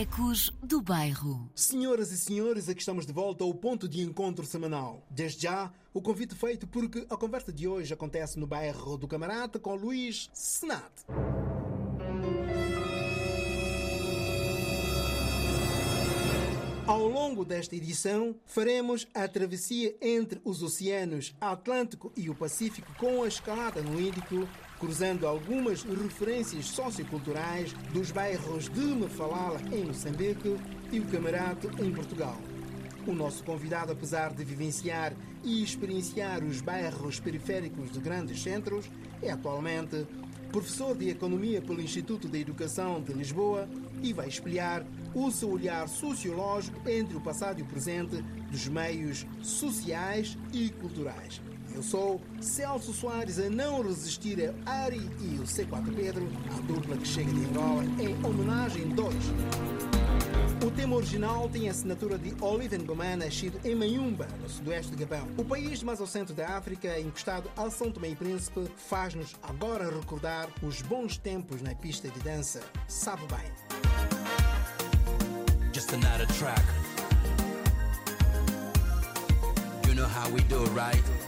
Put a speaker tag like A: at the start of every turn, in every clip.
A: Ecos do Bairro.
B: Senhoras e senhores, aqui estamos de volta ao ponto de encontro semanal. Desde já, o convite feito porque a conversa de hoje acontece no bairro do Camarata com Luís Senat. Ao longo desta edição, faremos a travessia entre os oceanos Atlântico e o Pacífico com a escalada no Índico, cruzando algumas referências socioculturais dos bairros de Mafalala, em Moçambique, e o Camarato, em Portugal. O nosso convidado, apesar de vivenciar e experienciar os bairros periféricos de grandes centros, é atualmente professor de Economia pelo Instituto de Educação de Lisboa e vai espelhar o seu olhar sociológico entre o passado e o presente dos meios sociais e culturais. Eu sou Celso Soares a não resistir a Ari e o C4 Pedro, a dupla que chega de Angola, em homenagem 2. O tema original tem a assinatura de Oliver Ngoma, nascido em Mayumba, no sudoeste de Gabão. O país mais ao centro da África, encostado ao São Tomé e Príncipe, faz-nos agora recordar os bons tempos na pista de dança. Sabe bem.
C: Just another track. You know how we do, right?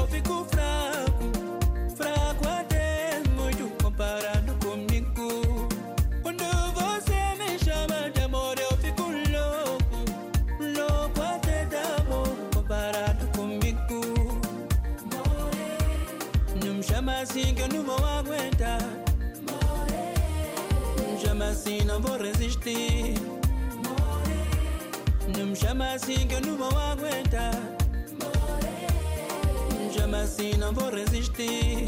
D: assim, não vou resistir. Não me chama assim que eu não vou aguentar. Não me chama assim, não vou resistir.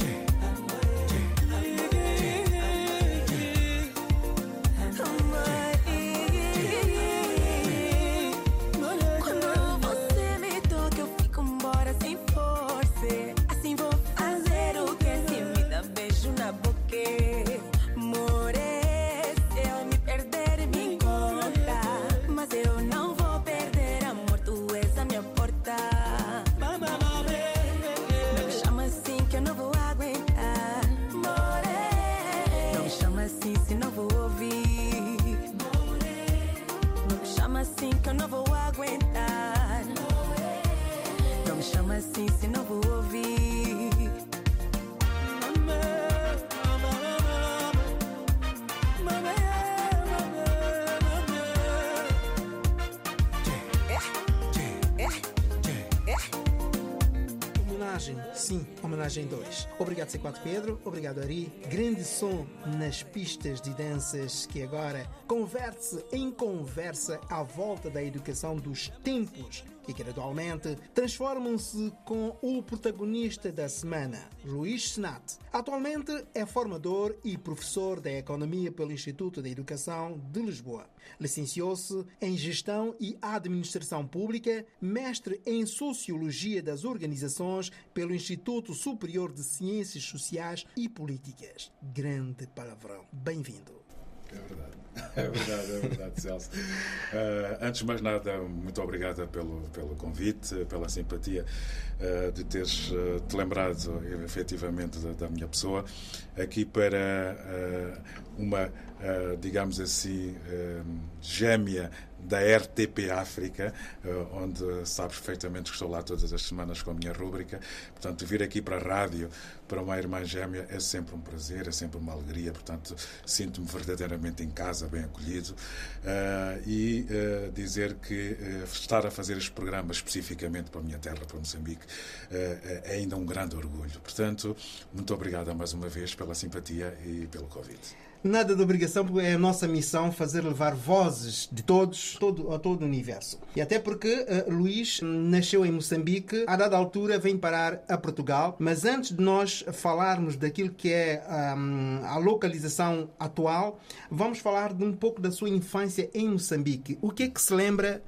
B: Sim, homenagem 2. Obrigado C4 Pedro, obrigado Ari. Grande som nas pistas de danças que agora converte-se em conversa à volta da educação dos tempos que gradualmente transformam-se com o protagonista da semana, Luís Senat. Atualmente é formador e professor da Economia pelo Instituto de Educação de Lisboa. Licenciou-se em Gestão e Administração Pública, mestre em Sociologia das Organizações pelo Instituto Superior de Ciências Sociais e Políticas. Grande palavrão. Bem-vindo.
E: É verdade, é verdade, é verdade, Celso. Uh, antes de mais nada, muito obrigada pelo, pelo convite, pela simpatia uh, de teres uh, te lembrado efetivamente da, da, minha pessoa, aqui para uma, digamos assim, gêmea da RTP África, onde sabes perfeitamente que estou lá todas as semanas com a minha rúbrica. Portanto, vir aqui para a rádio, para uma irmã gêmea, é sempre um prazer, é sempre uma alegria. Portanto, sinto-me verdadeiramente em casa, bem acolhido. e dizer que estar a fazer este programa especificamente para a minha terra, para Moçambique, é ainda um grande orgulho. Portanto, muito obrigado mais uma vez pela simpatia e pelo convite.
B: Nada de obrigação, porque é a nossa missão fazer levar vozes de todos todo, a todo o universo. E até porque uh, Luís nasceu em Moçambique, a dada altura vem parar a Portugal, mas antes de nós falarmos daquilo que é um, a localização atual, vamos falar de um pouco da sua infância em Moçambique. O que é que se lembra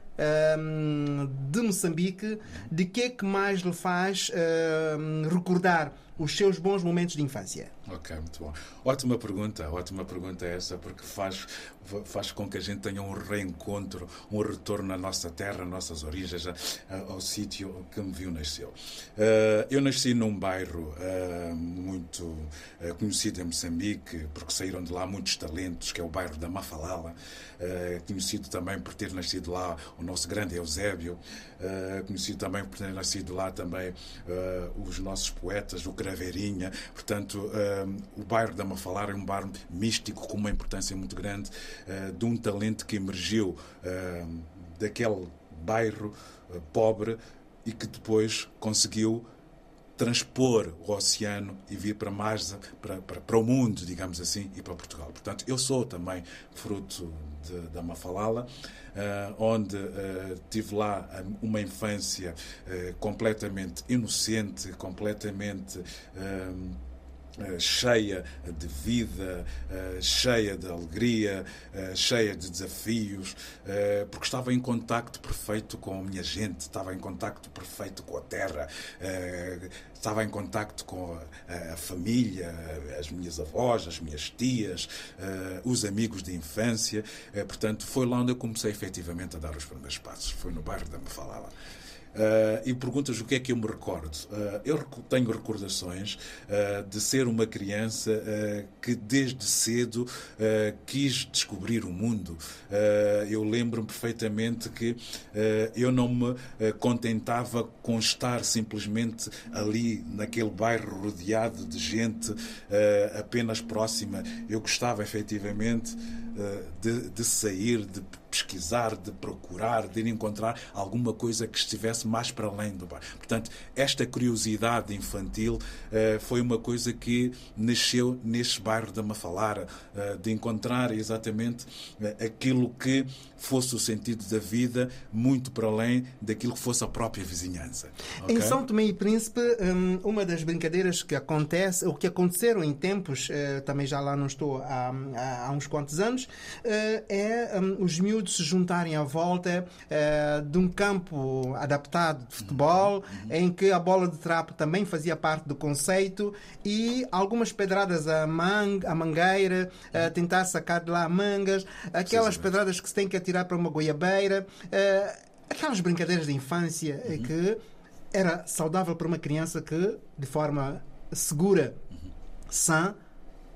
B: hum, de Moçambique, de que é que mais lhe faz hum, recordar os seus bons momentos de infância?
E: Ok, muito bom. Ótima pergunta, ótima pergunta essa, porque faz, faz com que a gente tenha um reencontro, um retorno à nossa terra, às nossas origens, ao sítio que me viu nasceu. Eh, eu nasci num bairro eh, muito eh, conhecido em Moçambique, porque saíram de lá muitos talentos, que é o bairro da Mafalala, conhecido também por ter nascido lá o nosso grande Eusébio, conhecido também por ter nascido lá também os nossos poetas, o Craveirinha, portanto, o bairro da Mafalala é um bairro místico com uma importância muito grande eh, de um talento que emergiu daquele bairro eh, pobre e que depois conseguiu transpor o oceano e vir para mais para, para, para o mundo, digamos assim, e para Portugal. Portanto, eu sou também fruto de, da Mafalala, eh, onde eh, tive lá uma infância eh, completamente inocente, completamente cheia de vida, eh, cheia de alegria, eh, cheia de desafios, eh, porque estava em contacto perfeito com a minha gente, estava em contacto perfeito com a terra, eh, estava em contacto com a, família, as minhas avós, as minhas tias, eh, os amigos de infância. Eh, Portanto, foi lá onde eu comecei efetivamente a dar os primeiros passos. Foi no bairro da Mafalala. Uh, e perguntas o que é que eu me recordo. Uh, eu tenho recordações uh, de ser uma criança que desde cedo quis descobrir o mundo. Eu lembro-me perfeitamente que eu não me contentava com estar simplesmente ali naquele bairro rodeado de gente apenas próxima. Eu gostava efetivamente de, de sair, de pesquisar, de procurar, de ir encontrar alguma coisa que estivesse mais para além do bairro. Portanto, esta curiosidade infantil eh, foi uma coisa que nasceu neste bairro da Mafalara, eh, de encontrar exatamente eh, aquilo que fosse o sentido da vida, muito para além daquilo que fosse a própria vizinhança.
B: Em
E: Ok?
B: São Tomé e Príncipe, hum, uma das brincadeiras que acontece, ou que aconteceram em tempos, eh, também já lá não estou há, há- uns quantos anos, eh, é hum, os miúdos se juntarem à volta eh, de um campo adaptado de futebol, em que a bola de trapo também fazia parte do conceito e algumas pedradas à, man à mangueira, eh, tentar sacar de lá mangas, aquelas pedradas que se tem que atirar para uma goiabeira, eh, aquelas brincadeiras de infância eh, que era saudável para uma criança que, de forma segura, sã,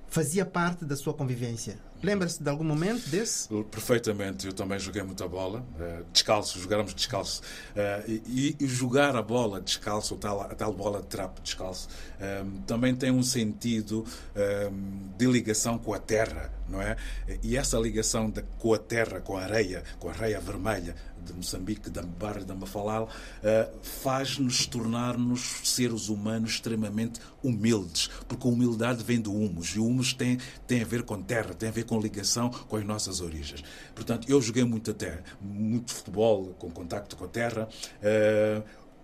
B: fazia parte da sua convivência. Lembra-se de algum momento desse?
E: Perfeitamente, eu também joguei muita bola, eh, descalço, jogávamos descalço. E, e jogar a bola descalço, a tal, a tal bola de trapo descalço, também tem um sentido de ligação com a terra, não é? E essa ligação da- com a terra, com a areia, com a areia vermelha de Moçambique, da Barra da Mafalal, eh, faz-nos tornar-nos seres humanos extremamente humildes, porque a humildade vem do humus, e o humus tem, tem a ver com terra, tem a ver com ligação com as nossas origens. Portanto, eu joguei muito a terra, muito futebol, com contacto com a terra.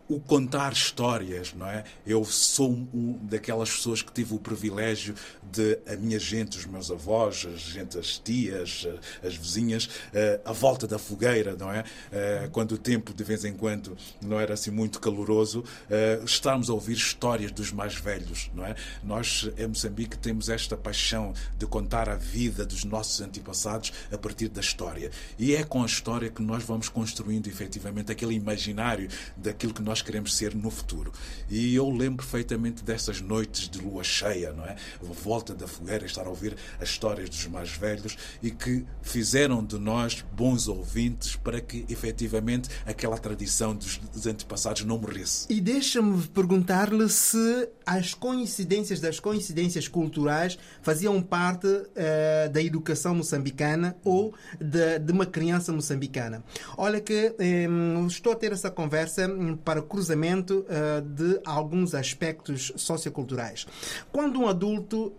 E: O contar histórias, não é? Eu sou um, daquelas pessoas que tive o privilégio de a minha gente, os meus avós, a gente, as tias, as vizinhas, eh, à volta da fogueira, não é? Eh, Quando o tempo de vez em quando não era assim muito caloroso, eh, estarmos a ouvir histórias dos mais velhos, não é? Nós em Moçambique temos esta paixão de contar a vida dos nossos antepassados a partir da história. E é com a história que nós vamos construindo efetivamente aquele imaginário daquilo que nós queremos ser no futuro. E eu lembro perfeitamente dessas noites de lua cheia, não é? Volta da fogueira, estar a ouvir as histórias dos mais velhos e que fizeram de nós bons ouvintes para que efetivamente aquela tradição dos, dos antepassados não morresse.
B: E deixa-me perguntar-lhe se as coincidências das coincidências culturais faziam parte eh, da educação moçambicana ou de, de uma criança moçambicana. Olha que eh, estou a ter essa conversa hum, para cruzamento eh, de alguns aspectos socioculturais. Quando um adulto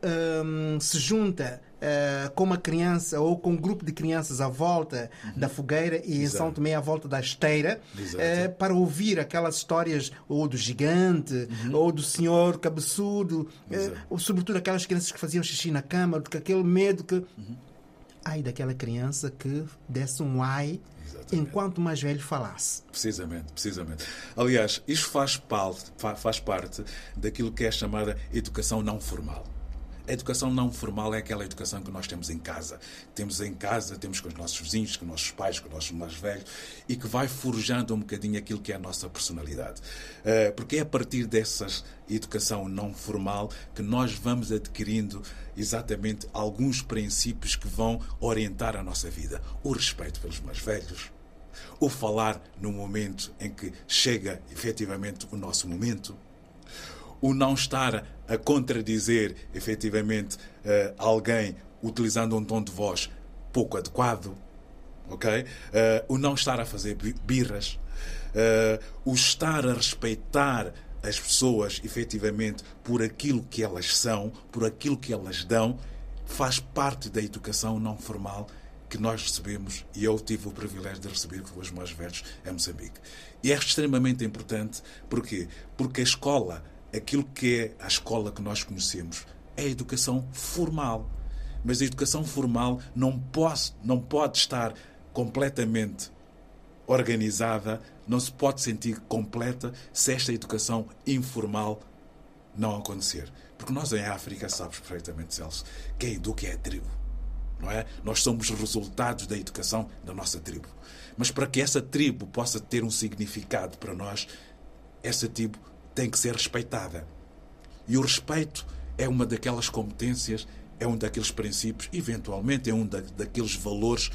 B: hum, se junta eh, com uma criança ou com um grupo de crianças à volta da fogueira e em. São Tomé à volta da esteira eh, para ouvir aquelas histórias ou do gigante ou do senhor cabeçudo,
E: Exato.
B: ou sobretudo aquelas crianças que faziam xixi na cama, porque aquele medo que ai daquela criança que desse um ai. Enquanto mais velho falasse.
E: Precisamente, precisamente. Aliás, isto faz parte, fa- faz parte daquilo que é chamada educação não formal. A educação não formal é aquela educação que nós temos em casa. Temos em casa, temos com os nossos vizinhos, com os nossos pais, com os nossos mais velhos, e que vai forjando um bocadinho aquilo que é a nossa personalidade. Eh, Porque é a partir dessa educação não formal que nós vamos adquirindo exatamente alguns princípios que vão orientar a nossa vida. O respeito pelos mais velhos, o falar no momento em que chega efetivamente o nosso momento, o não estar a contradizer efetivamente eh, alguém utilizando um tom de voz pouco adequado, ok? Eh, o não estar a fazer bi- birras, eh, o estar a respeitar as pessoas efetivamente por aquilo que elas são, por aquilo que elas dão, faz parte da educação não formal que nós recebemos e eu tive o privilégio de receber com os mais velhos em Moçambique. E é extremamente importante, porquê? Porque a escola, aquilo que é a escola que nós conhecemos, é a educação formal. Mas a educação formal não pode, não pode estar completamente organizada, não se pode sentir completa se esta educação informal não acontecer. Porque nós em África, sabes perfeitamente, Celso, quem educa é a tribo. Não é? Nós somos resultados da educação da nossa tribo. Mas para que essa tribo possa ter um significado para nós, essa tribo tem que ser respeitada. E o respeito é uma daquelas competências, é um daqueles princípios, eventualmente é um da, daqueles valores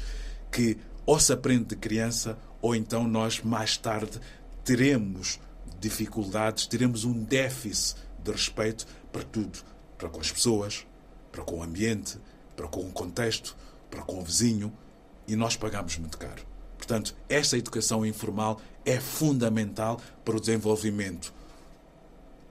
E: que ou se aprende de criança ou então nós mais tarde teremos dificuldades, teremos um déficit de respeito para tudo, para com as pessoas, para com o ambiente, para com o contexto, para com o vizinho, e nós pagamos muito caro. Portanto, esta educação informal é fundamental para o desenvolvimento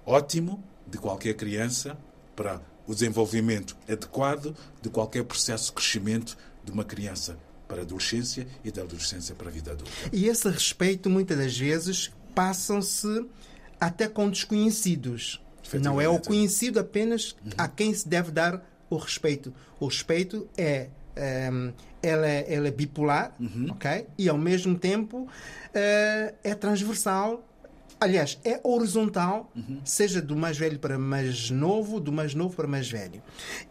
E: ótimo de qualquer criança, para o desenvolvimento adequado de qualquer processo de crescimento de uma criança para a adolescência e da adolescência para a vida adulta.
B: E esse respeito, muitas das vezes, passam-se até com desconhecidos. Não é o conhecido apenas a quem se deve dar o respeito. O respeito é. ehm, ela, é ela é bipolar, ok? E ao mesmo tempo eh, é transversal. Aliás, é horizontal, seja do mais velho para mais novo, do mais novo para mais velho.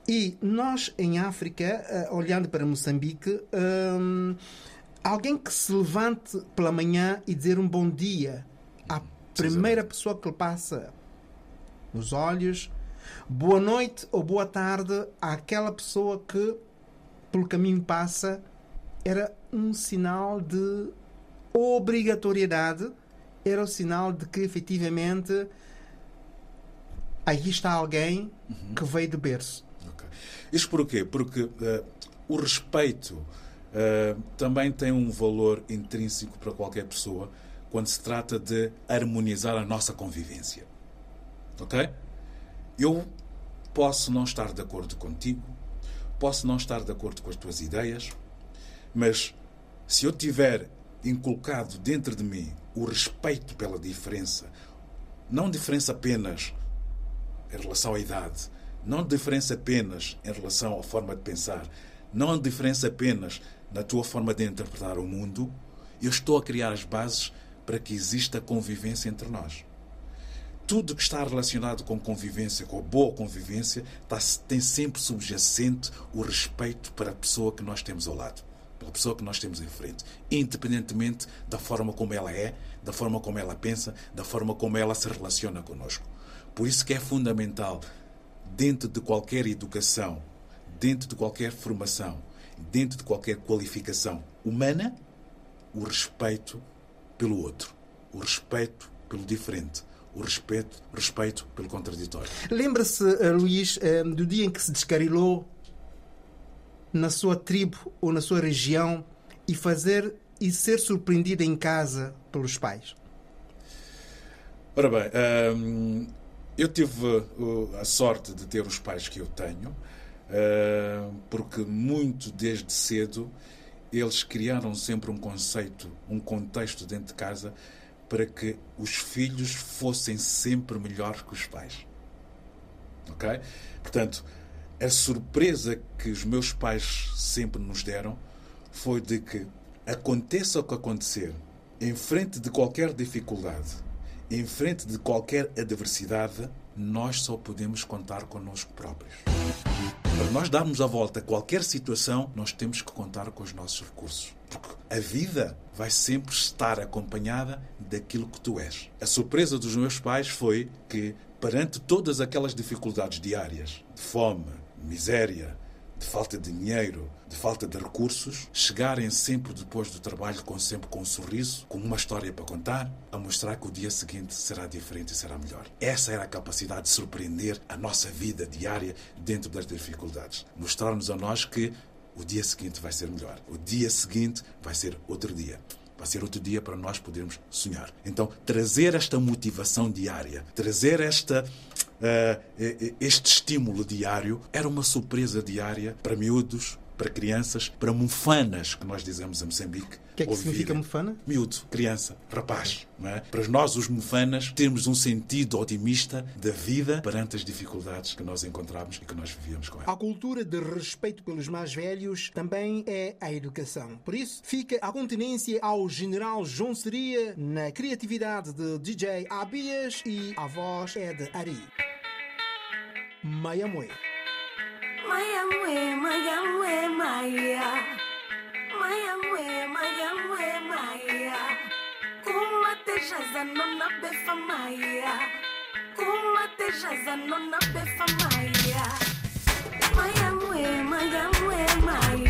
B: E nós, em África, eh, olhando para Moçambique, hum, alguém que se levante pela manhã e dizer um bom dia à primeira pessoa que lhe passa nos olhos, boa noite ou boa tarde àquela pessoa que pelo caminho passa, era um sinal de obrigatoriedade, era o sinal de que efetivamente aí está alguém que veio de berço.
E: Ok. Isto porquê? Porque eh, o respeito eh, também tem um valor intrínseco para qualquer pessoa quando se trata de harmonizar a nossa convivência. Ok? Eu posso não estar de acordo contigo, posso não estar de acordo com as tuas ideias, mas se eu tiver inculcado dentro de mim o respeito pela diferença, não diferença apenas em relação à idade, não diferença apenas em relação à forma de pensar, não diferença apenas na tua forma de interpretar o mundo, eu estou a criar as bases para que exista convivência entre nós. Tudo que está relacionado com convivência, com a boa convivência, está, tem sempre subjacente o respeito para a pessoa que nós temos ao lado, pela pessoa que nós temos em frente, independentemente da forma como ela é, da forma como ela pensa, da forma como ela se relaciona conosco. Por isso que é fundamental, dentro de qualquer educação, dentro de qualquer formação, dentro de qualquer qualificação humana, o respeito pelo outro, o respeito pelo diferente, o respeito, respeito pelo contraditório.
B: Lembra-se, eh, Luís, eh, do dia em que se descarilou na sua tribo ou na sua região e fazer e ser surpreendido em casa pelos pais?
E: Ora bem, hum, eu tive a sorte de ter os pais que eu tenho, uh, porque muito desde cedo eles criaram sempre um conceito, um contexto dentro de casa para que os filhos fossem sempre melhores que os pais. Ok? Portanto, a surpresa que os meus pais sempre nos deram foi de que aconteça o que acontecer, em frente de qualquer dificuldade, em frente de qualquer adversidade, nós só podemos contar connosco próprios. Para nós darmos a volta a qualquer situação, nós temos que contar com os nossos recursos. Porque a vida vai sempre estar acompanhada daquilo que tu és. A surpresa dos meus pais foi que, perante todas aquelas dificuldades diárias, de fome, miséria, de falta de dinheiro, de falta de recursos, chegarem sempre depois do trabalho com sempre com um sorriso, com uma história para contar, a mostrar que o dia seguinte será diferente e será melhor. Essa era a capacidade de surpreender a nossa vida diária dentro das dificuldades. Mostrar-nos a nós que o dia seguinte vai ser melhor. O dia seguinte vai ser outro dia. Vai ser outro dia para nós podermos sonhar. Então, trazer esta motivação diária, trazer esta uh, este estímulo diário era uma surpresa diária para miúdos, para crianças, para mufanas, que nós dizemos em Moçambique.
B: O que é que significa mufana?
E: Miúdo, criança, rapaz. É? Para nós, os mufanas, temos um sentido otimista da vida perante as dificuldades que nós encontramos e que nós vivíamos com ela.
B: A cultura de respeito pelos mais velhos também é a educação. Por isso, fica a continência ao general João Seria na criatividade de DJ Abias e a voz é de Ari. Mayamwe.
F: Mayamwe, mayamwe, maya. Mayamwe, mayamwe, maya. Kumate jaza nona befa maya. Kumate jaza nona befa maya. Mayamwe, mayamwe, maya.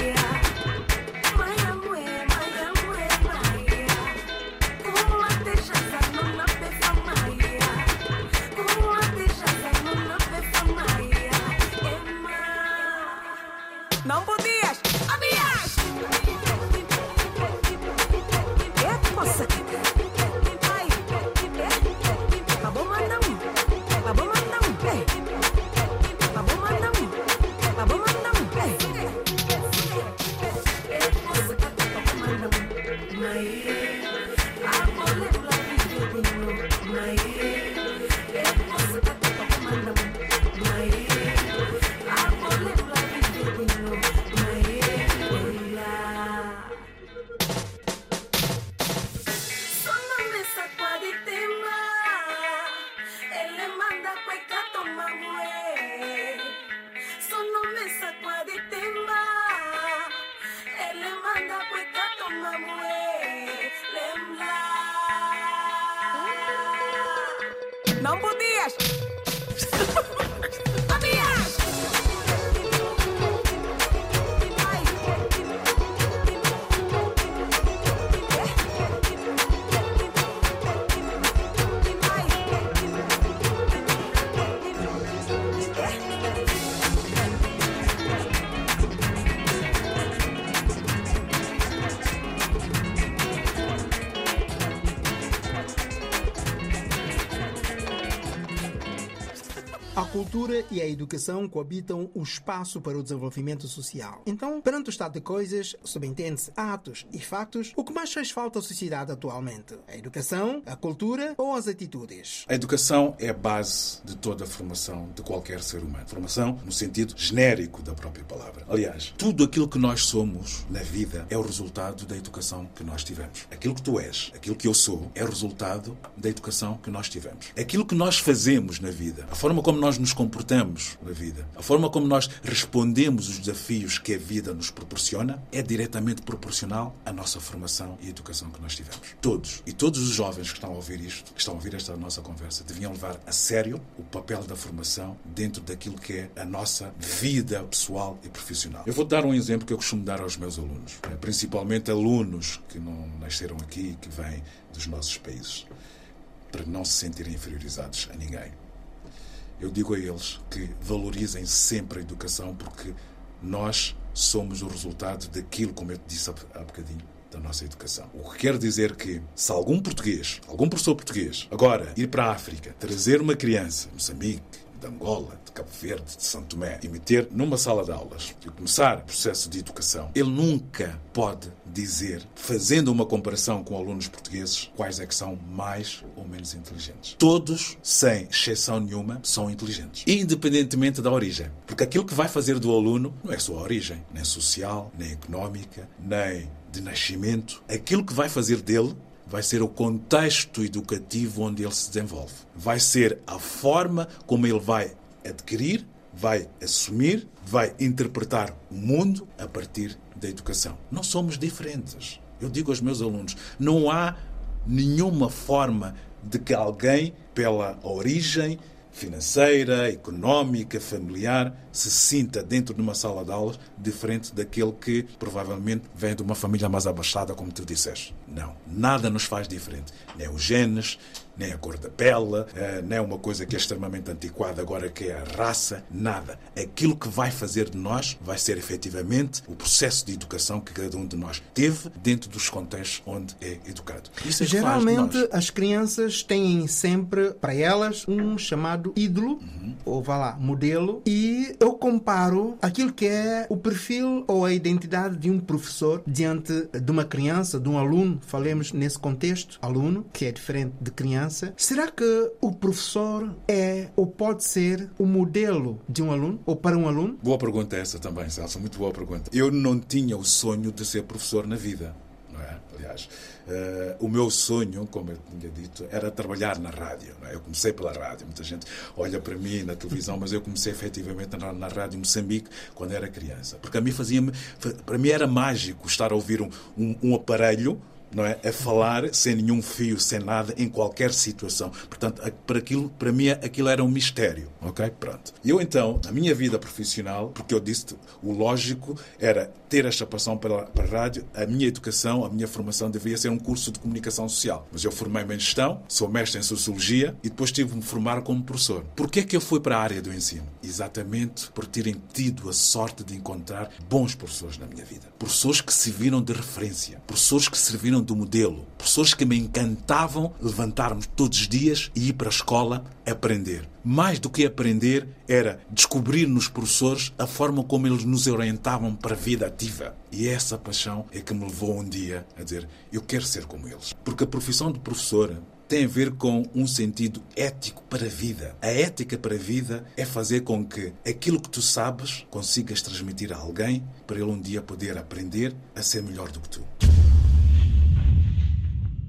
B: A cultura e a educação coabitam o espaço para o desenvolvimento social. Então, perante o estado de coisas, subentende-se atos e factos, o que mais faz falta à sociedade atualmente? A educação, a cultura ou as atitudes?
E: A educação é a base de toda a formação de qualquer ser humano. Formação no sentido genérico da própria palavra. Aliás, tudo aquilo que nós somos na vida é o resultado da educação que nós tivemos. Aquilo que tu és, aquilo que eu sou, é o resultado da educação que nós tivemos. Aquilo que nós fazemos na vida, a forma como nós nos comportamos na vida, a forma como nós respondemos os desafios que a vida nos proporciona, é diretamente proporcional à nossa formação e educação que nós tivemos. Todos e todos os jovens que estão a ouvir isto, que estão a ouvir esta nossa conversa, deviam levar a sério o papel da formação dentro daquilo que é a nossa vida pessoal e profissional. Eu vou dar um exemplo que eu costumo dar aos meus alunos, eh, principalmente alunos que não nasceram aqui que vêm dos nossos países, para não se sentirem inferiorizados a ninguém. Eu digo a eles que valorizem sempre a educação porque nós somos o resultado daquilo, como eu te disse há bocadinho, da nossa educação. O que quer dizer que se algum português, algum professor português, agora ir para a África, trazer uma criança, Moçambique, de Angola, de Cabo Verde, de São Tomé, e meter numa sala de aulas e começar o processo de educação, ele nunca pode dizer, fazendo uma comparação com alunos portugueses, quais é que são mais ou menos inteligentes. Todos, sem exceção nenhuma, são inteligentes, independentemente da origem. Porque aquilo que vai fazer do aluno não é só a origem, nem social, nem económica, nem de nascimento. Aquilo que vai fazer dele vai ser o contexto educativo onde ele se desenvolve. Vai ser a forma como ele vai adquirir, vai assumir, vai interpretar o mundo a partir da educação. Não somos diferentes. Eu digo aos meus alunos: não há nenhuma forma de que alguém, pela origem financeira, económica, familiar, se sinta dentro de uma sala de aulas diferente daquele que provavelmente vem de uma família mais abastada, como tu disseste. Não, nada nos faz diferente. Nem os genes, nem a cor da pele, eh, nem uma coisa que é extremamente antiquada agora, que é a raça, nada. Aquilo que vai fazer de nós vai ser efetivamente o processo de educação que cada um de nós teve dentro dos contextos onde é educado. Isso é
B: Geralmente as crianças têm sempre para elas um chamado ídolo, ou vá lá, modelo, e eu comparo aquilo que é o perfil ou a identidade de um professor diante de uma criança, de um aluno, falemos nesse contexto, aluno, que é diferente de criança. Será que o professor é ou pode ser o modelo de um aluno ou para um aluno?
E: Boa pergunta essa também, Celso. Muito boa pergunta. Eu não tinha o sonho de ser professor na vida. Não é? Aliás, eh, o meu sonho, como eu tinha dito, era trabalhar na rádio. é? Eu comecei pela rádio. Muita gente olha para mim na televisão, mas eu comecei efetivamente na, na rádio Moçambique quando era criança. Porque a mim fazia para mim era mágico estar a ouvir um, um, um aparelho não é? A falar sem nenhum fio, sem nada, em qualquer situação. Portanto, para, aquilo, para mim aquilo era um mistério, ok? Pronto. Eu então, na minha vida profissional, porque eu disse o lógico era ter esta paixão para, para a rádio, a minha educação, a minha formação devia ser um curso de comunicação social. Mas eu formei-me em gestão, sou mestre em sociologia e depois tive de me formar como professor. Porquê é que eu fui para a área do ensino? Exatamente por terem tido a sorte de encontrar bons professores na minha vida. Professores que serviram de referência, professores que serviram de modelo, professores que me encantavam levantar-me todos os dias e ir para a escola aprender. Mais do que aprender, era descobrir nos professores a forma como eles nos orientavam para a vida ativa. E essa paixão é que me levou um dia a dizer: eu quero ser como eles. Porque a profissão de professor tem a ver com um sentido ético para a vida. A ética para a vida é fazer com que aquilo que tu sabes consigas transmitir a alguém para ele um dia poder aprender a ser melhor do que tu.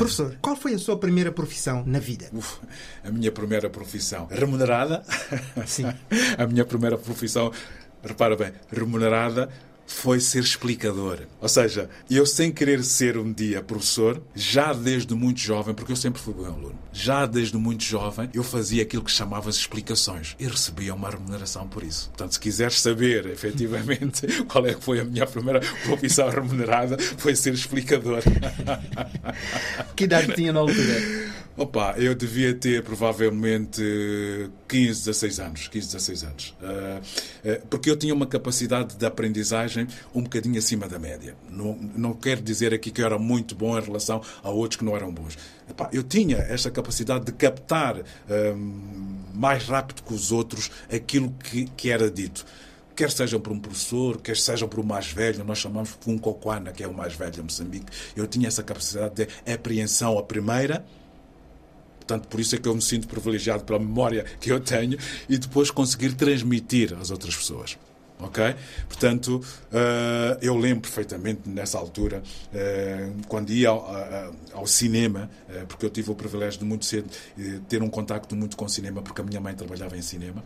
B: Professor, qual foi a sua primeira profissão na vida?
E: Uf, a minha primeira profissão remunerada.
B: Sim.
E: a minha primeira profissão, repara bem, remunerada foi ser explicador. Ou seja, eu sem querer ser um dia professor, já desde muito jovem, porque eu sempre fui bom aluno, já desde muito jovem eu fazia aquilo que chamava explicações e recebia uma remuneração por isso. Portanto, se quiseres saber efetivamente qual é que foi a minha primeira profissão remunerada, foi ser explicador.
B: Que idade tinha na altura?
E: Opa, eu devia ter provavelmente 15, 16 anos. 15, 16 anos. Ah, ah, porque eu tinha uma capacidade de aprendizagem um bocadinho acima da média. Não, não quero dizer aqui que eu era muito bom em relação a outros que não eram bons. Epá, eu tinha esta capacidade de captar ah, mais rápido que os outros aquilo que, que era dito quer sejam por um professor, quer sejam por um mais velho, nós chamamos cocoana, que é o mais velho em Moçambique. Eu tinha essa capacidade de apreensão à primeira, Portanto, por isso é que eu me sinto privilegiado pela memória que eu tenho e depois conseguir transmitir às outras pessoas. Ok? Portanto, eh, eu lembro perfeitamente nessa altura, eh, quando ia ao, a- ao cinema, eh, porque eu tive o privilégio de muito cedo ter um contacto muito com o cinema, porque a minha mãe trabalhava em cinema.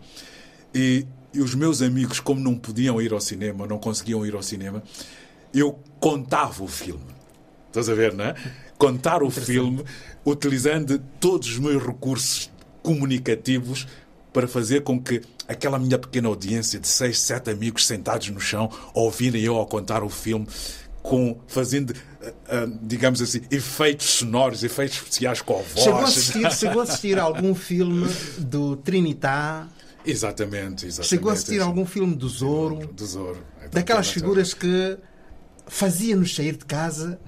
E: E, e os meus amigos, como não podiam ir ao cinema, não conseguiam ir ao cinema, eu contava o filme. Estás a ver, não é? Contar o filme utilizando todos os meus recursos comunicativos para fazer com que aquela minha pequena audiência de seis, sete amigos sentados no chão ouvirem eu ao contar o filme com fazendo, ah, ah, digamos assim, efeitos sonoros, efeitos especiais com a voz.
B: Chegou a assistir, chegou a assistir a algum filme do Trinitá?
E: Exatamente, exatamente.
B: Chegou a assistir a algum filme do Zorro?
E: Do Zorro.
B: Daquelas figuras que fazia-nos sair de casa,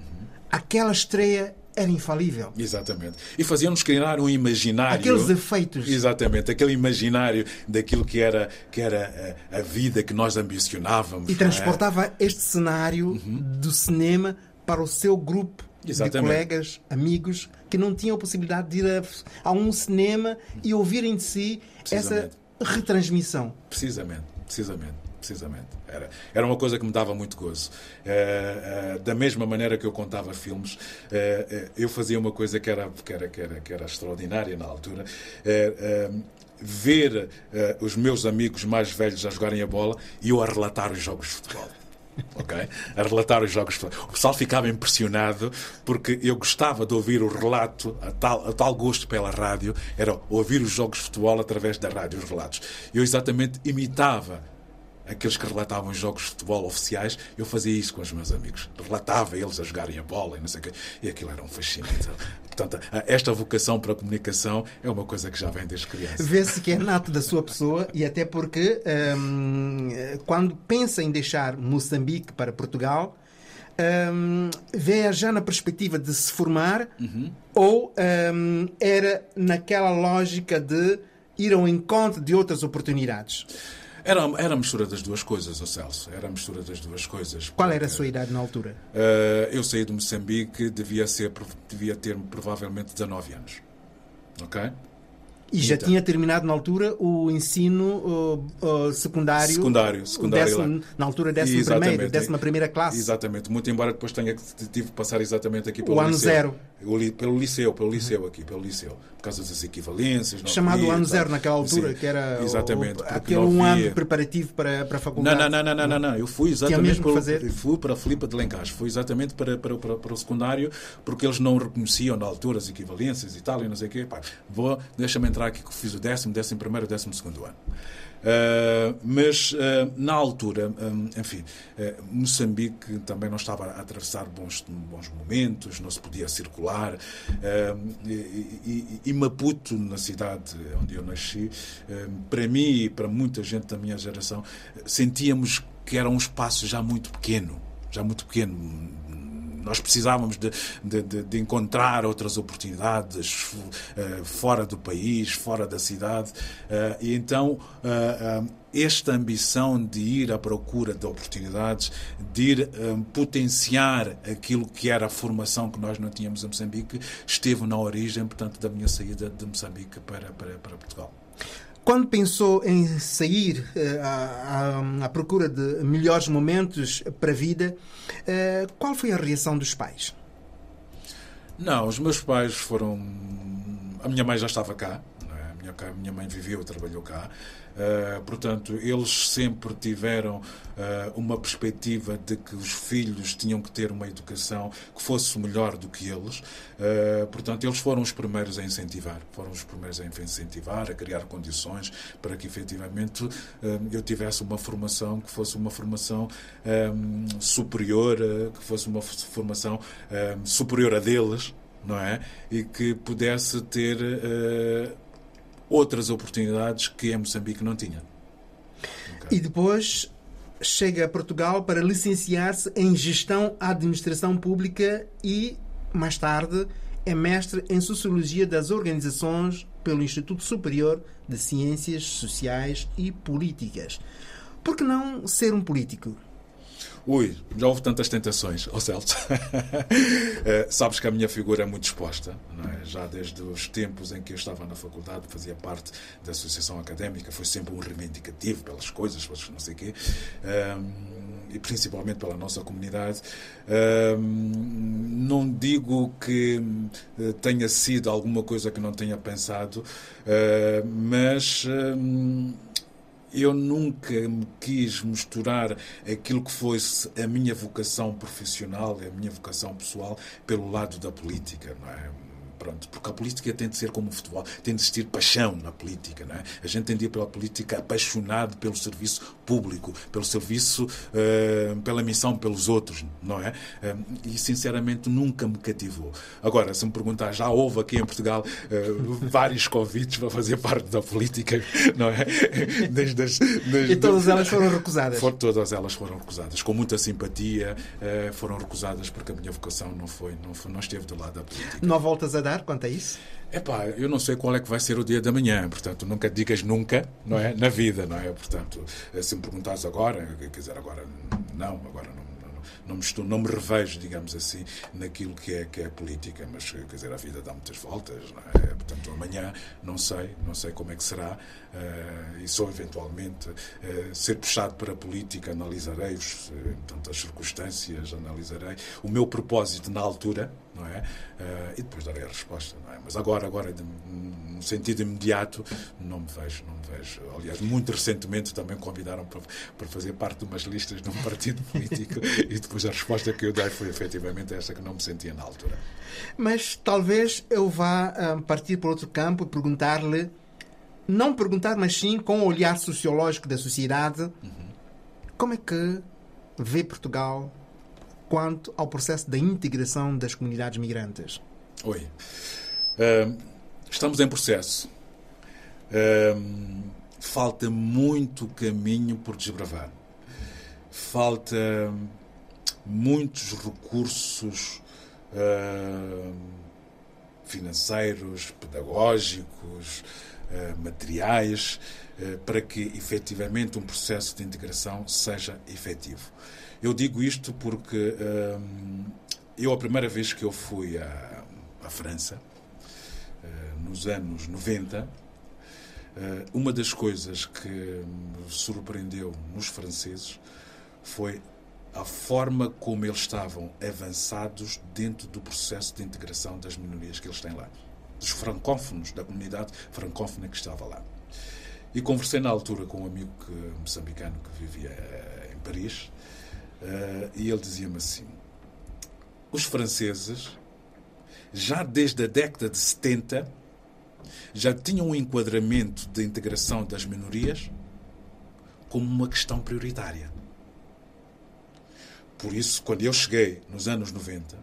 B: aquela estreia era infalível.
E: Exatamente. E faziam-nos criar um imaginário.
B: Aqueles efeitos.
E: Exatamente, aquele imaginário daquilo que era, que era a, a vida que nós ambicionávamos.
B: E
E: é?
B: transportava este cenário do cinema para o seu grupo de
E: Exatamente.
B: colegas, amigos, que não tinham a possibilidade de ir a, a um cinema e ouvirem de si essa retransmissão.
E: Precisamente, precisamente, precisamente. Era, era uma coisa que me dava muito gozo. Eh, eh, da mesma maneira que eu contava filmes, eh, eu fazia uma coisa que era, que era, que era, que era extraordinária na altura. Ver os meus amigos mais velhos a jogarem a bola e eu a relatar os jogos de futebol. Ok? A relatar os jogos. de futebol. O pessoal ficava impressionado porque eu gostava de ouvir o relato, a tal, a tal gosto pela rádio, era ouvir os jogos de futebol através da rádio, os relatos. Eu exatamente imitava aqueles que relatavam os jogos de futebol oficiais, eu fazia isso com os meus amigos. Relatava eles a jogarem a bola e não sei o quê. E aquilo era um fascínio. Portanto, esta vocação para a comunicação é uma coisa que já vem desde criança.
B: Vê-se que é nato da sua pessoa e até porque hum, quando pensa em deixar Moçambique para Portugal, hum, vê já na perspectiva de se formar
E: Uhum.
B: ou hum, era naquela lógica de ir ao encontro de outras oportunidades?
E: Era, era a mistura das duas coisas, ó Celso. Era a mistura das duas coisas.
B: Qual era a sua idade na altura?
E: eh, eu saí de Moçambique, devia, ser, devia ter provavelmente 19 anos. Ok?
B: E já
E: Então.
B: tinha terminado na altura o ensino uh, uh, secundário.
E: Secundário,
B: o
E: secundário
B: décimo- na altura, décimo primeiro, décima primeira classe.
E: Exatamente. Muito embora depois tenha que tive que passar exatamente aqui
B: O
E: pelo
B: ano
E: liceu.
B: zero.
E: O li- pelo liceu, pelo liceu aqui, pelo liceu. Por causa das equivalências.
B: Chamado
E: havia,
B: ano
E: tal.
B: zero naquela altura,
E: Sim,
B: que era o-
E: Exatamente.
B: o, aquele um ano preparativo para, para a faculdade.
E: não, não, não, não, não, não. Eu fui exatamente para,
B: fazer.
E: fui para a Filipa de Lencastre. Fui exatamente para, para, para, para o secundário, porque eles não reconheciam na altura as equivalências e tal, e não sei o quê. Pá, vou, deixa-me entrar aqui que fiz o décimo, décimo primeiro, décimo segundo ano. Ah, mas ah, na altura, ah, enfim, ah, Moçambique também não estava a atravessar bons, bons momentos, não se podia circular. e, e- Maputo, na cidade onde eu nasci, para mim e para muita gente da minha geração, sentíamos que era um espaço já muito pequeno, já muito pequeno. Nós precisávamos de, de- de- de encontrar outras oportunidades eh, fora do país, fora da cidade. eh, e então, eh, esta ambição de ir à procura de oportunidades, de ir potenciar aquilo que era a formação que nós não tínhamos em Moçambique, esteve na origem, portanto, da minha saída de Moçambique para, para, para Portugal.
B: Quando pensou em sair eh, à, à- à procura de melhores momentos para a vida, eh, qual foi a reação dos pais?
E: Não, os meus pais foram. A minha mãe já estava cá, é? a minha, a minha mãe viveu, trabalhou cá. Uh, portanto, eles sempre tiveram uh, uma perspectiva de que os filhos tinham que ter uma educação que fosse melhor do que eles. Uh, portanto, eles foram os primeiros a incentivar, foram os primeiros a incentivar, a criar condições para que efetivamente eu tivesse uma formação que fosse uma formação um, superior, que fosse uma formação um, superior a deles, não é? E que pudesse ter outras oportunidades que em Moçambique não tinha.
B: E depois chega a Portugal para licenciar-se em Gestão à Administração Pública e, mais tarde, é mestre em Sociologia das Organizações pelo Instituto Superior de Ciências Sociais e Políticas. Por que não ser um político?
E: Ui, já houve tantas tentações, ó Celso. Eh, sabes que a minha figura é muito exposta, é? já desde os tempos em que eu estava na faculdade, fazia parte da associação académica, foi sempre um reivindicativo pelas coisas, pelas não sei o quê, ehm, e principalmente pela nossa comunidade. Ehm, não digo que eh, tenha sido alguma coisa que não tenha pensado, eh, mas. Eu nunca me quis misturar aquilo que fosse a minha vocação profissional a minha vocação pessoal pelo lado da política, não é? Pronto, porque a política tem de ser como o futebol, tem de existir paixão na política. Não é? A gente tem de ir pela política apaixonado pelo serviço público, pelo serviço, eh, pela missão pelos outros, não é? Eh, e sinceramente nunca me cativou. Agora, se me perguntar, já houve aqui em Portugal eh, vários convites para fazer parte da política, não é? Desde as, desde-
B: E todas elas foram recusadas.
E: For- todas elas foram recusadas, com muita simpatia, foram recusadas porque a minha vocação não foi, não, foi, não esteve do lado da política.
B: Não voltas a dar quanto a isso?
E: Epá, eu não sei qual é que vai ser o dia da manhã, portanto, nunca digas nunca, não é? Na vida, não é? Portanto, eh, se me perguntares agora, quer dizer, agora não, agora não. não- me, estou, não me revejo, digamos assim, naquilo que é, que é política, mas quer dizer, a vida dá muitas voltas, é? Portanto, amanhã não sei, não sei como é que será, eh, e só eventualmente eh, ser puxado para a política, analisarei os, eh, portanto, as circunstâncias, analisarei o meu propósito na altura, não é? Eh, e depois darei a resposta, não é? Mas agora, agora, de- no sentido imediato, não me vejo, não me vejo. Aliás, muito recentemente também convidaram para, para fazer parte de umas listas de um partido político e depois a resposta que eu dei foi efetivamente essa que não me sentia na altura.
B: Mas talvez eu vá ah, partir para outro campo e perguntar-lhe, não perguntar, mas sim com o olhar sociológico da sociedade, como é que vê Portugal quanto ao processo da integração das comunidades migrantes?
E: Oi. Ahm, estamos em processo. Ahm, falta muito caminho por desbravar. Falta muitos recursos ahm, financeiros, pedagógicos, ah, materiais, ah, para que efetivamente um processo de integração seja efetivo. Eu digo isto porque ahm, eu, a primeira vez que eu fui à, à França, eh, nos anos 90, eh, uma das coisas que me surpreendeu nos franceses foi a forma como eles estavam avançados dentro do processo de integração das minorias que eles têm lá. Dos francófonos, da comunidade francófona que estava lá. E conversei na altura com um amigo que, moçambicano que vivia eh, em Paris, eh, e ele dizia-me assim: os franceses, já desde a década de 70, já tinham um enquadramento da integração das minorias como uma questão prioritária. Por isso, quando eu cheguei nos anos 90,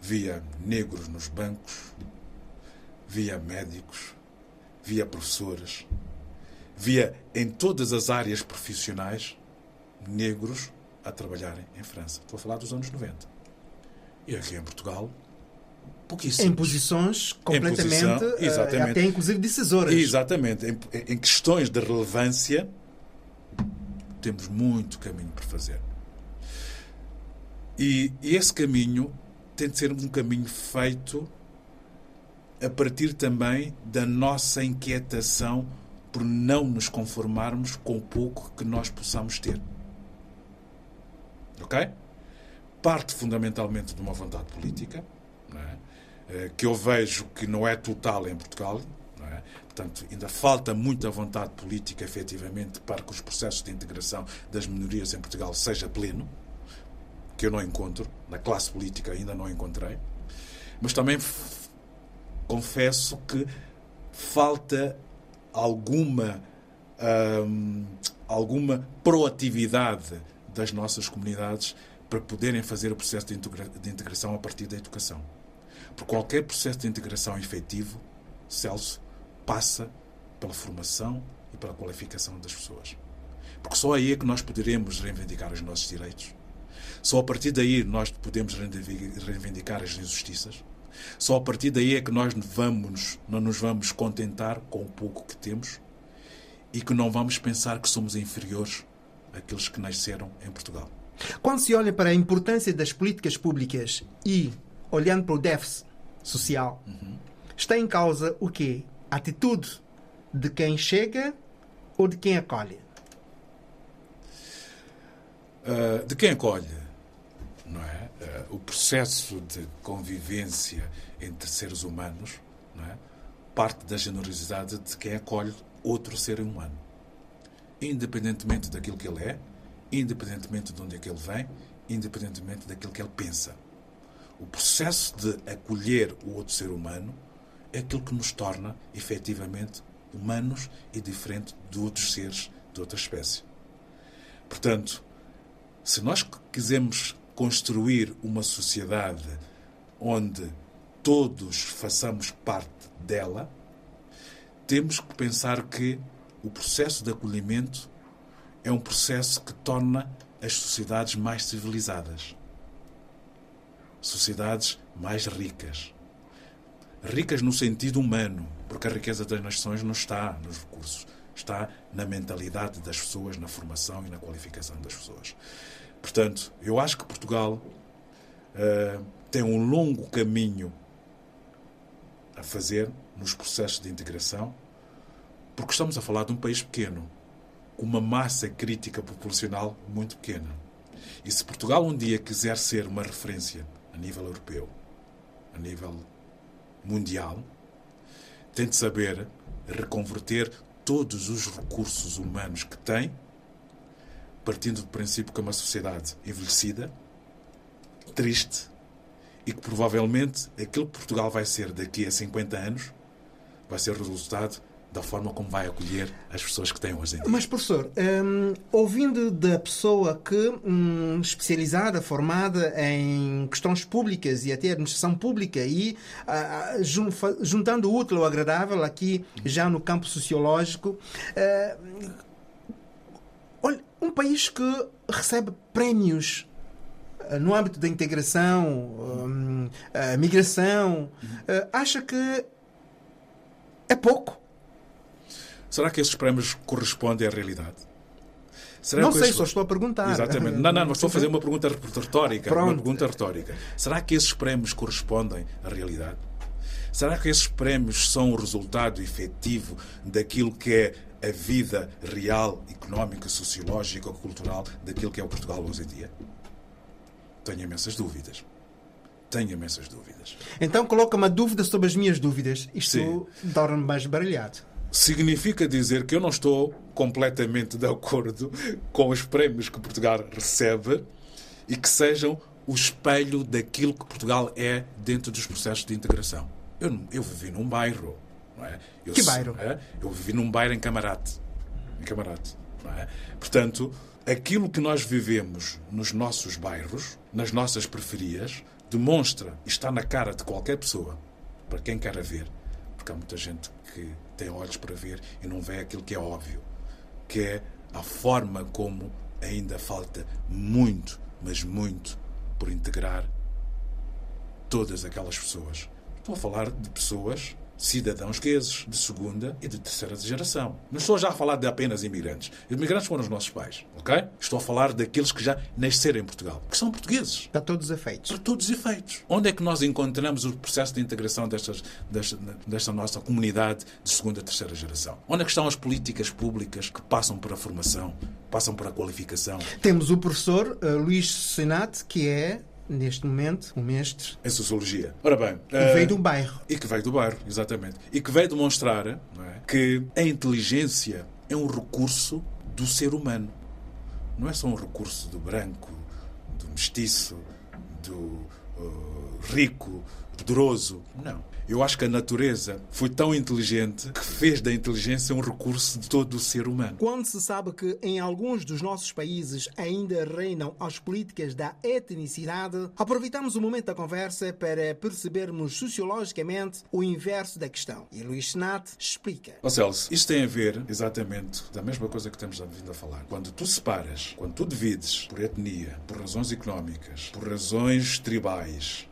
E: via negros nos bancos, via médicos, via professores, via em todas as áreas profissionais negros a trabalharem em França. Estou a falar dos anos 90. E aqui em Portugal, pouquíssimos.
B: Em posições completamente,
E: posição,
B: eh,
E: exatamente.
B: até inclusive decisoras.
E: Exatamente. Em, em questões de relevância, temos muito caminho por fazer. E, e esse caminho tem de ser um caminho feito a partir também da nossa inquietação por não nos conformarmos com o pouco que nós possamos ter. Ok? Parte fundamentalmente de uma vontade política, é? Eh, que eu vejo que não é total em Portugal. É? Portanto, ainda falta muita vontade política, efetivamente, para que os processos de integração das minorias em Portugal seja pleno, que eu não encontro, na classe política ainda não encontrei. Mas também confesso que falta alguma, hum, alguma proatividade das nossas comunidades para poderem fazer o processo de, integra- de integração a partir da educação. Porque qualquer processo de integração efetivo, Celso, passa pela formação e pela qualificação das pessoas. Porque só aí é que nós poderemos reivindicar os nossos direitos. Só a partir daí nós podemos reivindicar- as injustiças. Só a partir daí é que nós vamos, não nos vamos contentar com o pouco que temos e que não vamos pensar que somos inferiores àqueles que nasceram em Portugal.
B: Quando se olha para a importância das políticas públicas e olhando para o déficit social, está em causa o quê? A atitude de quem chega ou de quem acolhe?
E: Uh, de quem acolhe, não é? Uh, o processo de convivência entre seres humanos, não é? Parte da generosidade de quem acolhe outro ser humano, independentemente daquilo que ele é, independentemente de onde é que ele vem, independentemente daquilo que ele pensa. O processo de acolher o outro ser humano é aquilo que nos torna, efetivamente, humanos e diferente de outros seres de outra espécie. Portanto, se nós quisermos construir uma sociedade onde todos façamos parte dela, temos que pensar que o processo de acolhimento é um processo que torna as sociedades mais civilizadas, sociedades mais ricas. Ricas no sentido humano, porque a riqueza das nações não está nos recursos, está na mentalidade das pessoas, na formação e na qualificação das pessoas. Portanto, eu acho que Portugal uh, tem um longo caminho a fazer nos processos de integração, porque estamos a falar de um país pequeno, com uma massa crítica populacional muito pequena. E se Portugal um dia quiser ser uma referência a nível europeu, a nível mundial, tem de saber reconverter todos os recursos humanos que tem, partindo do princípio que é uma sociedade envelhecida, triste, e que provavelmente aquilo que Portugal vai ser daqui a 50 anos vai ser resultado da forma como vai acolher as pessoas que têm hoje em dia.
B: Mas, professor, hum, ouvindo da pessoa que, hum, especializada, formada em questões públicas e até administração pública, e ah, jun, juntando o útil ao agradável aqui já no campo sociológico, ah, olha, um país que recebe prémios ah, no âmbito da integração, hum, migração, acha que é pouco?
E: Será que esses prémios correspondem à realidade?
B: Será não sei, esses... só estou a perguntar.
E: Exatamente. Não, não, mas estou a fazer uma pergunta retórica. Pronto. Uma pergunta retórica. Será que esses prémios correspondem à realidade? Será que esses prémios são o resultado efetivo daquilo que é a vida real, económica, sociológica, cultural daquilo que é o Portugal hoje em dia? Tenho imensas dúvidas. Tenho imensas dúvidas.
B: Então coloca uma dúvida sobre as minhas dúvidas. Isto torna-me mais baralhado
E: significa dizer que eu não estou completamente de acordo com os prémios que Portugal recebe e que sejam o espelho daquilo que Portugal é dentro dos processos de integração. Eu, eu vivi num bairro. Não é? eu,
B: que bairro? É?
E: Eu vivi num bairro em Camarate. Em Camarate. Não é? Portanto, aquilo que nós vivemos nos nossos bairros, nas nossas periferias, demonstra, está na cara de qualquer pessoa, para quem quer ver, porque há muita gente que tem olhos para ver e não vê aquilo que é óbvio, que é a forma como ainda falta muito, mas muito, por integrar todas aquelas pessoas. Estou a falar de pessoas cidadãos gueses de segunda e de terceira geração. Não estou já a falar de apenas imigrantes. Os imigrantes foram os nossos pais, ok? Estou a falar daqueles que já nasceram em Portugal, que são portugueses.
B: Para todos os efeitos.
E: Para todos os efeitos. Onde é que nós encontramos o processo de integração destas, desta, desta nossa comunidade de segunda e terceira geração? Onde é que estão as políticas públicas que passam por a formação, passam por a qualificação?
B: Temos o professor uh, Luís Senat, que é neste momento, o mestre.
E: Em Sociologia. Ora bem.
B: Que uh, veio do bairro.
E: E que veio do bairro, exatamente. E que veio demonstrar é, que a inteligência é um recurso do ser humano. Não é só um recurso do branco, do mestiço, do uh, rico, poderoso. Não. Eu acho que a natureza foi tão inteligente que fez da inteligência um recurso de todo o ser humano.
B: Quando se sabe que em alguns dos nossos países ainda reinam as políticas da etnicidade, aproveitamos o momento da conversa para percebermos sociologicamente o inverso da questão. E Luís Senat explica.
E: Oh Celso, isto tem a ver exatamente da mesma coisa que temos vindo a falar. Quando tu separas, quando tu divides por etnia, por razões económicas, por razões tribais,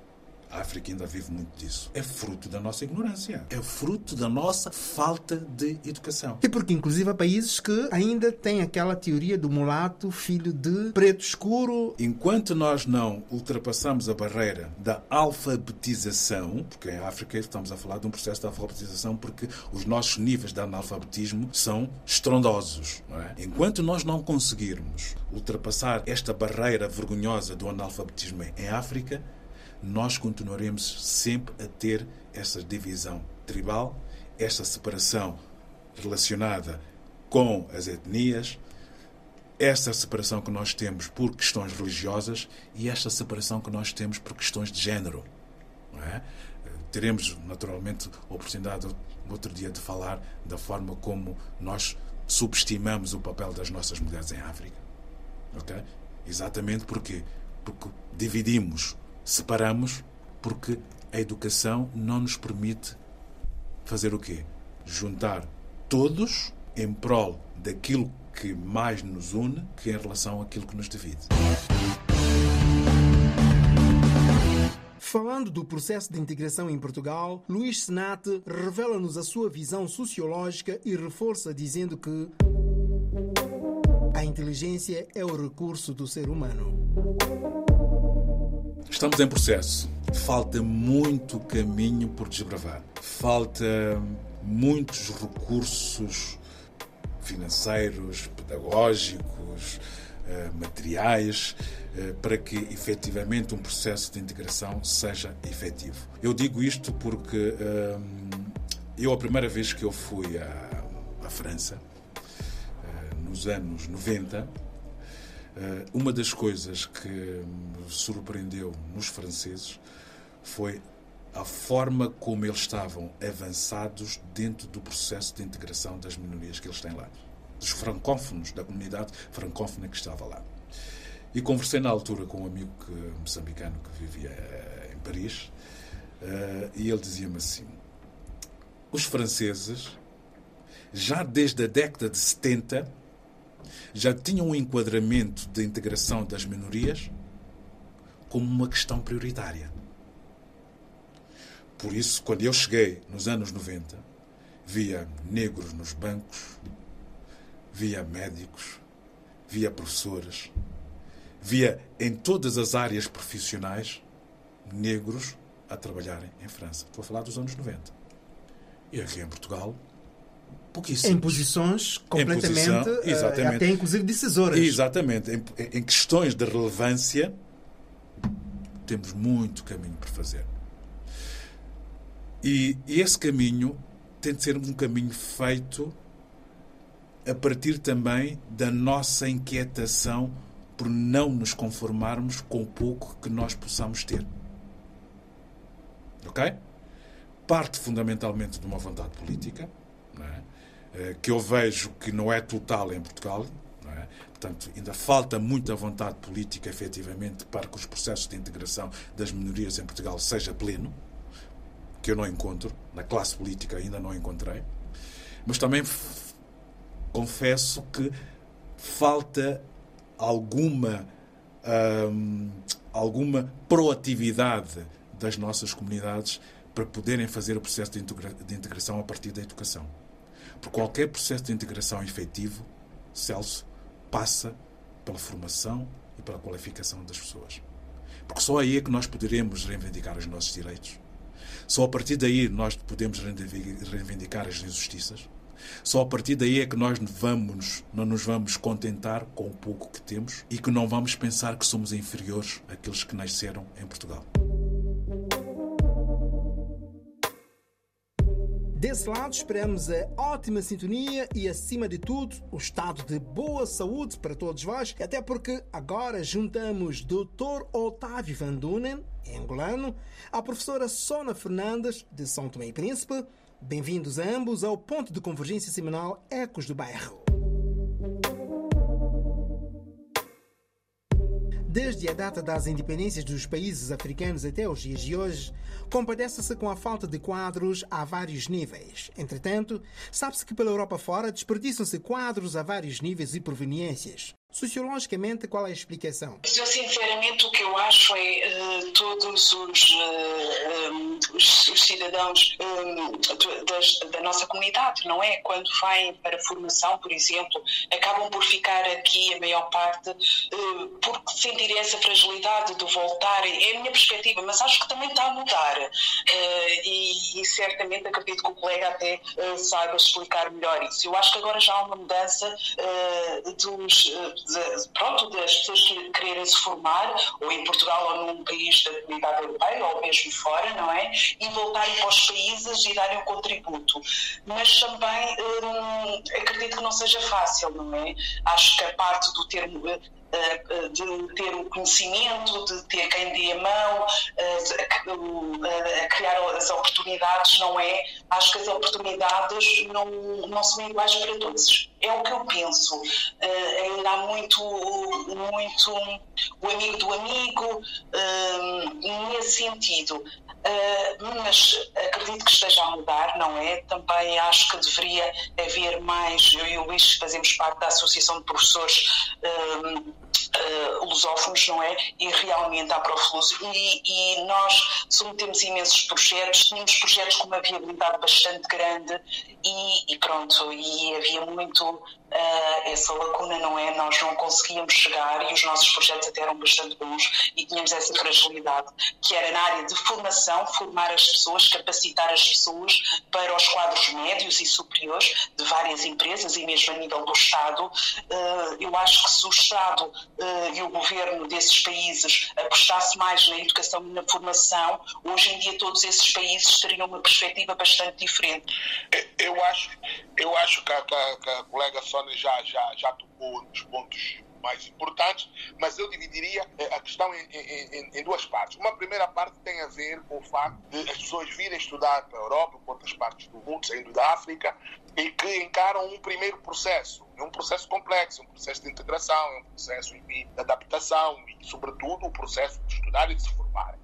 E: a África ainda vive muito disso. É fruto da nossa ignorância. É fruto da nossa falta de educação.
B: E porque, inclusive, há países que ainda têm aquela teoria do mulato, filho de preto escuro.
E: Enquanto nós não ultrapassamos a barreira da alfabetização, porque em África estamos a falar de um processo de alfabetização porque os nossos níveis de analfabetismo são estrondosos. É? Enquanto nós não conseguirmos ultrapassar esta barreira vergonhosa do analfabetismo em África, nós continuaremos sempre a ter essa divisão tribal, esta separação relacionada com as etnias, essa separação que nós temos por questões religiosas e esta separação que nós temos por questões de género. É? Teremos, naturalmente, a oportunidade outro dia de falar da forma como nós subestimamos o papel das nossas mulheres em África. Ok? Exatamente porque porque dividimos, separamos, porque a educação não nos permite fazer o quê? Juntar todos em prol daquilo que mais nos une que em relação àquilo que nos divide.
B: Falando do processo de integração em Portugal, Luís Senate revela-nos a sua visão sociológica e reforça dizendo que a inteligência é o recurso do ser humano.
E: Estamos em processo. Falta muito caminho por desbravar. Falta muitos recursos financeiros, pedagógicos, eh, materiais, eh, para que efetivamente um processo de integração seja efetivo. Eu digo isto porque eh, eu, a primeira vez que eu fui à, à França, nos anos 90, uma das coisas que me surpreendeu nos franceses foi a forma como eles estavam avançados dentro do processo de integração das minorias que eles têm lá, dos francófonos, da comunidade francófona que estava lá. E conversei na altura com um amigo que, moçambicano que vivia em Paris, e ele dizia-me assim: os franceses, já desde a década de 70, já tinham um enquadramento da integração das minorias como uma questão prioritária. Por isso, quando eu cheguei nos anos 90, via negros nos bancos, via médicos, via professores, via em todas as áreas profissionais negros a trabalharem em França. Estou a falar dos anos 90. E aqui em Portugal, pouquíssimos.
B: Em posições completamente,
E: Em posição,
B: eh,
E: exatamente.
B: até inclusive decisoras.
E: Exatamente. Em, em questões de relevância, temos muito caminho por fazer. E, e esse caminho tem de ser um caminho feito a partir também da nossa inquietação por não nos conformarmos com o pouco que nós possamos ter. Ok? Parte fundamentalmente de uma vontade política, que eu vejo que não é total em Portugal. É? Portanto, ainda falta muita vontade política, efetivamente, para que os processos de integração das minorias em Portugal seja pleno, que eu não encontro, na classe política ainda não encontrei. Mas também confesso que falta alguma, hum, alguma proatividade das nossas comunidades para poderem fazer o processo de, integra- de integração a partir da educação. Porque qualquer processo de integração efetivo, Celso, passa pela formação e pela qualificação das pessoas. Porque só aí é que nós poderemos reivindicar os nossos direitos. Só a partir daí nós podemos reivindicar as injustiças. Só a partir daí é que nós vamos, não nos vamos contentar com o pouco que temos e que não vamos pensar que somos inferiores àqueles que nasceram em Portugal.
B: Desse lado, esperamos a ótima sintonia e, acima de tudo, o estado de boa saúde para todos vós, até porque agora juntamos Dr. Otávio Van Dunen, angolano, à professora Sona Fernandes, de São Tomé e Príncipe. Bem-vindos ambos ao ponto de convergência semanal Ecos do Bairro. Desde a data das independências dos países africanos até os dias de hoje, compadece-se com a falta de quadros a vários níveis. Entretanto, sabe-se que pela Europa fora desperdiçam-se quadros a vários níveis e proveniências. Sociologicamente, qual é a explicação?
G: Eu, sinceramente, o que eu acho é uh, todos os, uh, um, os, os, cidadãos um, das, da nossa comunidade, não é? Quando vêm para formação, por exemplo, acabam por ficar aqui, a maior parte, uh, porque sentirem essa fragilidade de voltarem. É a minha perspectiva, mas acho que também está a mudar. E, e, certamente acredito que o colega até saiba explicar melhor isso. Eu acho que agora já há uma mudança dos de, pronto, das pessoas quererem se formar, ou em Portugal ou num país da comunidade europeia, ou mesmo fora, não é? E voltarem para os países e darem um contributo. Mas também hum, acredito que não seja fácil, não é? Acho que a parte do termo eh, de ter o conhecimento, de ter quem dê a mão, eh, a criar as oportunidades, não é? Acho que as oportunidades não, não são iguais para todos. É o que eu penso. Ainda há muito, muito o amigo do amigo, nesse sentido. Mas acredito que esteja a mudar, não é? Também acho que deveria haver mais. Eu e o Luís fazemos parte da Associação de Professores uh, lusófonos, não é? E realmente há Proflus. E, e nós submetemos imensos projetos, tínhamos projetos com uma viabilidade bastante grande e, e pronto, e havia muito uh, essa lacuna, não é? Nós não conseguíamos chegar e os nossos projetos até eram bastante bons e tínhamos essa fragilidade, que era na área de formação, formar as pessoas, capacitar as pessoas para os quadros médios e superiores de várias empresas e mesmo a nível do Estado. Uh, eu acho que se o Estado e o governo desses países apostasse mais na educação e na formação, hoje em dia todos esses países teriam uma perspectiva bastante diferente.
H: Eu acho, eu acho que a, que a, colega só Sónia já, já, já tocou nos pontos mais importantes, mas eu dividiria eh, a questão em, em, em, duas partes. Uma primeira parte tem a ver com o facto de as pessoas virem estudar para a Europa, para outras partes do mundo, saindo da África, e que encaram um primeiro processo. É um processo complexo, um processo de integração, um processo de adaptação e, sobretudo, o processo de estudar e de se formarem.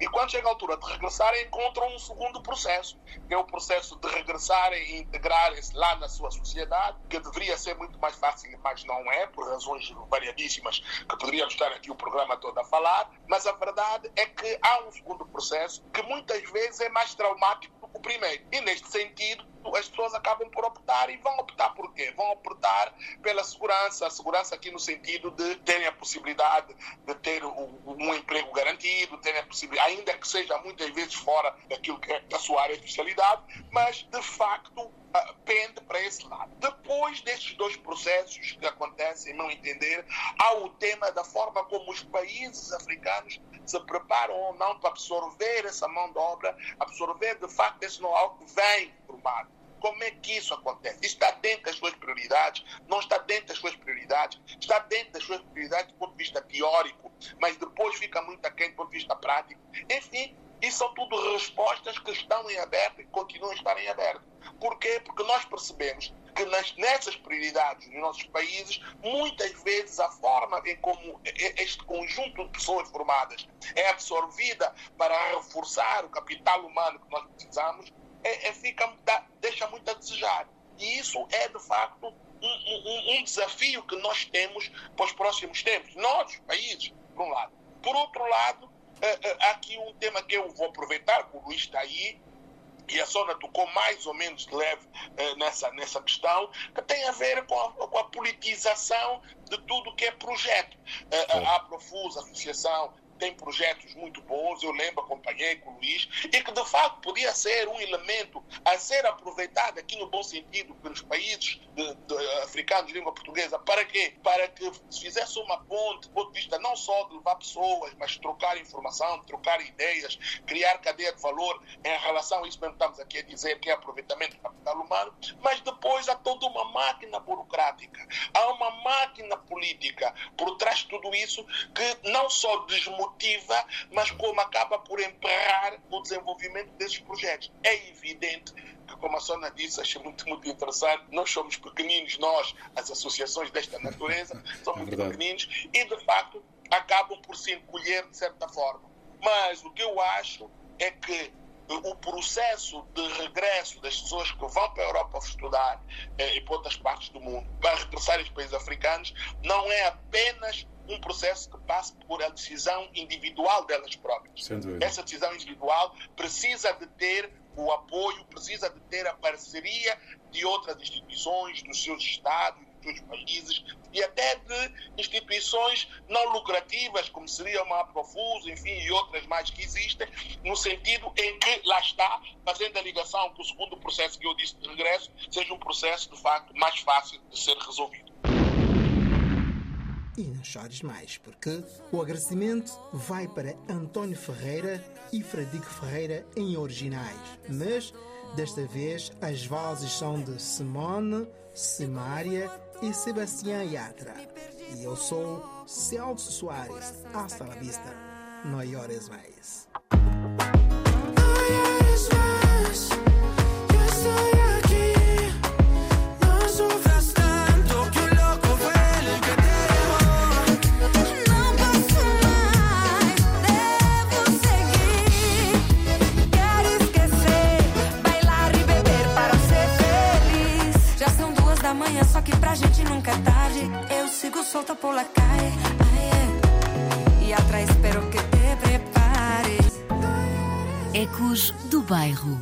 H: E quando chega a altura de regressarem, encontram um segundo processo, que é o processo de regressarem e integrarem-se lá na sua sociedade, que deveria ser muito mais fácil, mas não é, por razões variadíssimas, que poderíamos estar aqui o programa todo a falar. Mas a verdade é que há um segundo processo que muitas vezes é mais traumático o primeiro. E neste sentido, as pessoas acabam por optar e vão optar por quê? Vão optar pela segurança, a segurança aqui no sentido de terem a possibilidade de ter um emprego garantido, terem a possibilidade, ainda que seja muitas vezes fora daquilo que é da sua área de especialidade, mas de facto ah, pende para esse lado. Depois destes dois processos que acontecem, não entender, há o tema da forma como os países africanos se preparam ou não para absorver essa mão de obra, absorver de facto esse know-how que vem formado. Como é que isso acontece? Está dentro das suas prioridades? Não está dentro das suas prioridades? Está dentro das suas prioridades do ponto de vista teórico, mas depois fica muito aquém do ponto de vista prático. Enfim, isso são tudo respostas que estão em aberto e continuam a estar em aberto. Por quê? Porque nós percebemos que nas, nessas prioridades nos nossos países, muitas vezes a forma em como este conjunto de pessoas formadas é absorvida para reforçar o capital humano que nós precisamos, é, é fica, dá, deixa muito a desejar. E isso é, de facto, um, um, um, desafio que nós temos para os próximos tempos. Nós, países, por um lado. Por outro lado, eh, eh, há aqui um tema que eu vou aproveitar, que o Luís está aí, e a Sona tocou mais ou menos de leve eh, nessa, nessa questão, que tem a ver com a, com a politização de tudo que é projeto. a Profus, a Associação tem projetos muito bons, eu lembro, acompanhei com o Luís, e que de facto podia ser um elemento a ser aproveitado aqui no bom sentido pelos países de, de, africanos de língua portuguesa. Para quê? Para que se fizesse uma ponte, do ponto de vista não só de levar pessoas, mas trocar informação, trocar ideias, criar cadeia de valor em relação a isso mesmo que estamos aqui a dizer, que é aproveitamento do capital humano, mas depois há toda uma máquina burocrática, há uma máquina política por trás de tudo isso que não só desmotiva motiva, mas como acaba por emperrar o desenvolvimento desses projetos. É evidente que, como a Sona disse, achei muito, muito interessante, nós somos pequeninos, nós, as associações desta natureza, somos é muito pequeninos e, de facto, acabam por se encolher de certa forma. Mas o que eu acho é que o processo de regresso das pessoas que vão para a Europa estudar eh, e para outras partes do mundo para regressar aos países africanos não é apenas um processo que passa por a decisão individual delas próprias. Essa decisão individual precisa de ter o apoio, precisa de ter a parceria de outras instituições, dos seus estados, dos seus países e até de instituições não lucrativas, como seria uma Aprofus, enfim, e outras mais que existem, no sentido em que lá está, fazendo a ligação com o segundo processo que eu disse de regresso, seja um processo de facto mais fácil de ser resolvido.
B: E não chores mais, porque o agradecimento vai para António Ferreira e Fradique Ferreira em originais, mas desta vez as vozes são de Simone, Simária e Sebastião Yatra. E eu sou Celso Soares. Hasta la vista. No llores mais.
F: Eu sigo solta por la calle, é. e atrás espero que te prepares.
A: Ecos do Bairro.